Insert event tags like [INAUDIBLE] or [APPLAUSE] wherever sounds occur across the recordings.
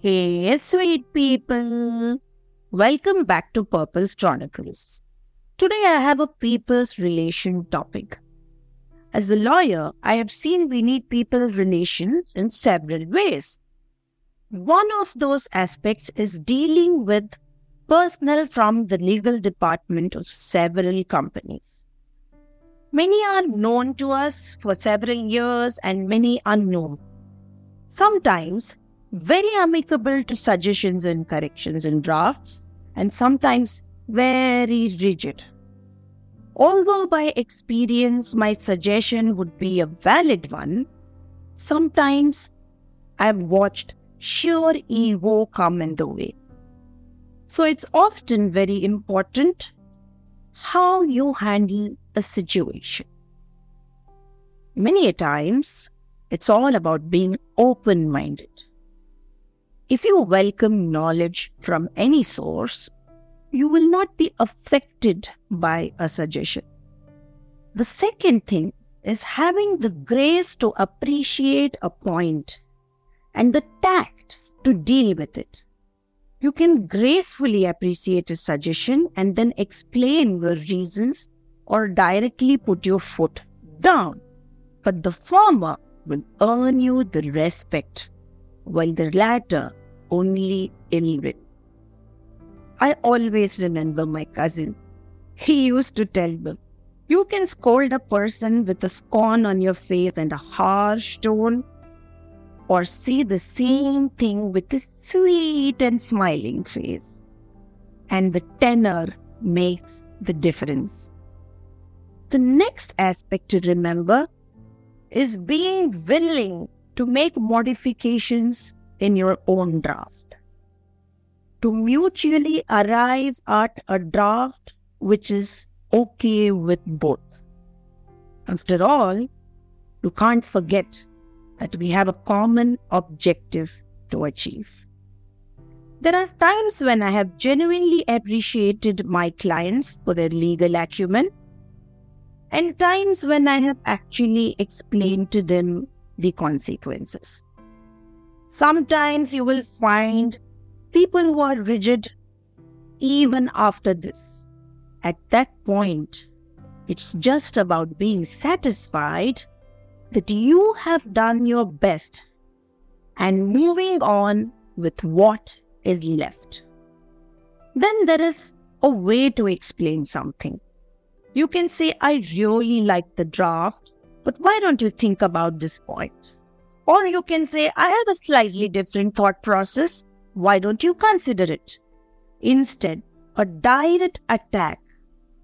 Hey, sweet people! Welcome back to Purple's Chronicles. Today I have a people's relation topic. As a lawyer, I have seen we need people relations in several ways. One of those aspects is dealing with personnel from the legal department of several companies. Many are known to us for several years and many unknown. Sometimes very amicable to suggestions and corrections and drafts, and sometimes very rigid. Although by experience my suggestion would be a valid one, sometimes I've watched sheer ego come in the way. So it's often very important how you handle a situation. Many a times, it's all about being open minded. If you welcome knowledge from any source, you will not be affected by a suggestion. The second thing is having the grace to appreciate a point and the tact to deal with it. You can gracefully appreciate a suggestion and then explain your reasons or directly put your foot down. But the former will earn you the respect, while the latter only ill will. I always remember my cousin. He used to tell me, You can scold a person with a scorn on your face and a harsh tone, or say the same thing with a sweet and smiling face. And the tenor makes the difference. The next aspect to remember is being willing to make modifications in your own draft to mutually arrive at a draft which is okay with both. After all, you can't forget that we have a common objective to achieve. There are times when I have genuinely appreciated my clients for their legal acumen, and times when I have actually explained to them the consequences. Sometimes you will find people who are rigid even after this. At that point, it's just about being satisfied that you have done your best and moving on with what is left. Then there is a way to explain something. You can say, I really like the draft, but why don't you think about this point? Or you can say, I have a slightly different thought process why don't you consider it? Instead, a direct attack,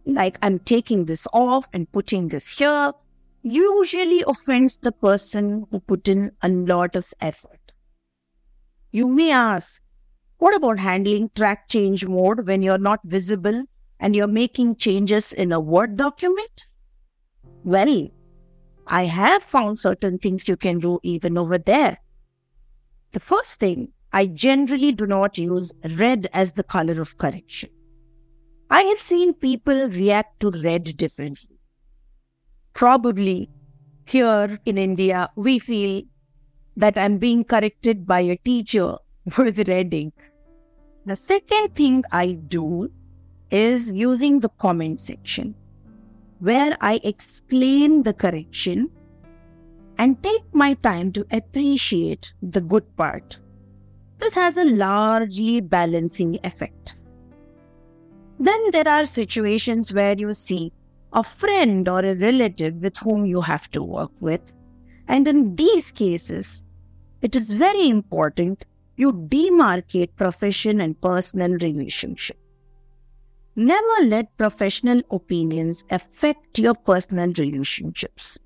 like I'm taking this off and putting this here, usually offends the person who put in a lot of effort. You may ask, what about handling track change mode when you're not visible and you're making changes in a Word document? Well, I have found certain things you can do even over there. The first thing I generally do not use red as the color of correction. I have seen people react to red differently. Probably here in India, we feel that I'm being corrected by a teacher [LAUGHS] with red ink. The second thing I do is using the comment section where I explain the correction and take my time to appreciate the good part this has a largely balancing effect. Then there are situations where you see a friend or a relative with whom you have to work with. And in these cases, it is very important you demarcate profession and personal relationship. Never let professional opinions affect your personal relationships.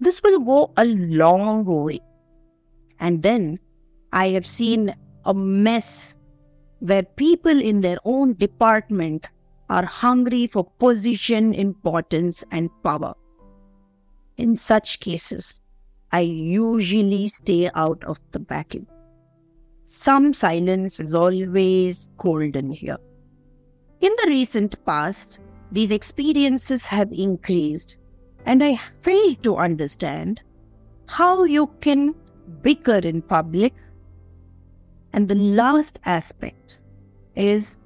This will go a long way. And then I have seen a mess where people in their own department are hungry for position, importance, and power. In such cases, I usually stay out of the battle. Some silence is always golden here. In the recent past, these experiences have increased, and I fail to understand how you can bicker in public And the last aspect is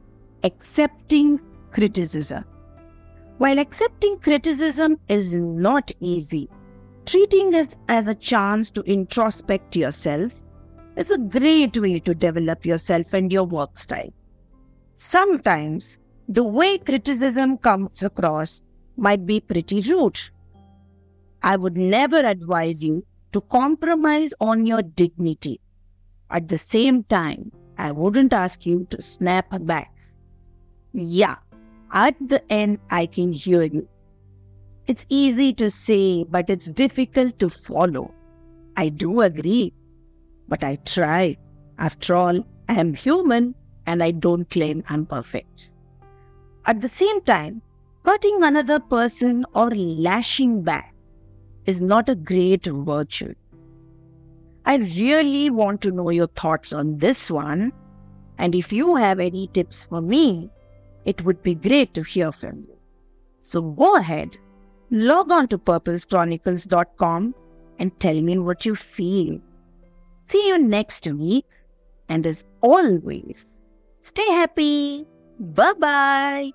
accepting criticism. While accepting criticism is not easy, treating it as a chance to introspect yourself is a great way to develop yourself and your work style. Sometimes the way criticism comes across might be pretty rude. I would never advise you to compromise on your dignity. At the same time, I wouldn't ask you to snap back. Yeah, at the end, I can hear you. It's easy to say, but it's difficult to follow. I do agree, but I try. After all, I am human and I don't claim I'm perfect. At the same time, cutting another person or lashing back is not a great virtue. I really want to know your thoughts on this one. And if you have any tips for me, it would be great to hear from you. So go ahead, log on to purpleschronicles.com and tell me what you feel. See you next week, and as always, stay happy. Bye bye.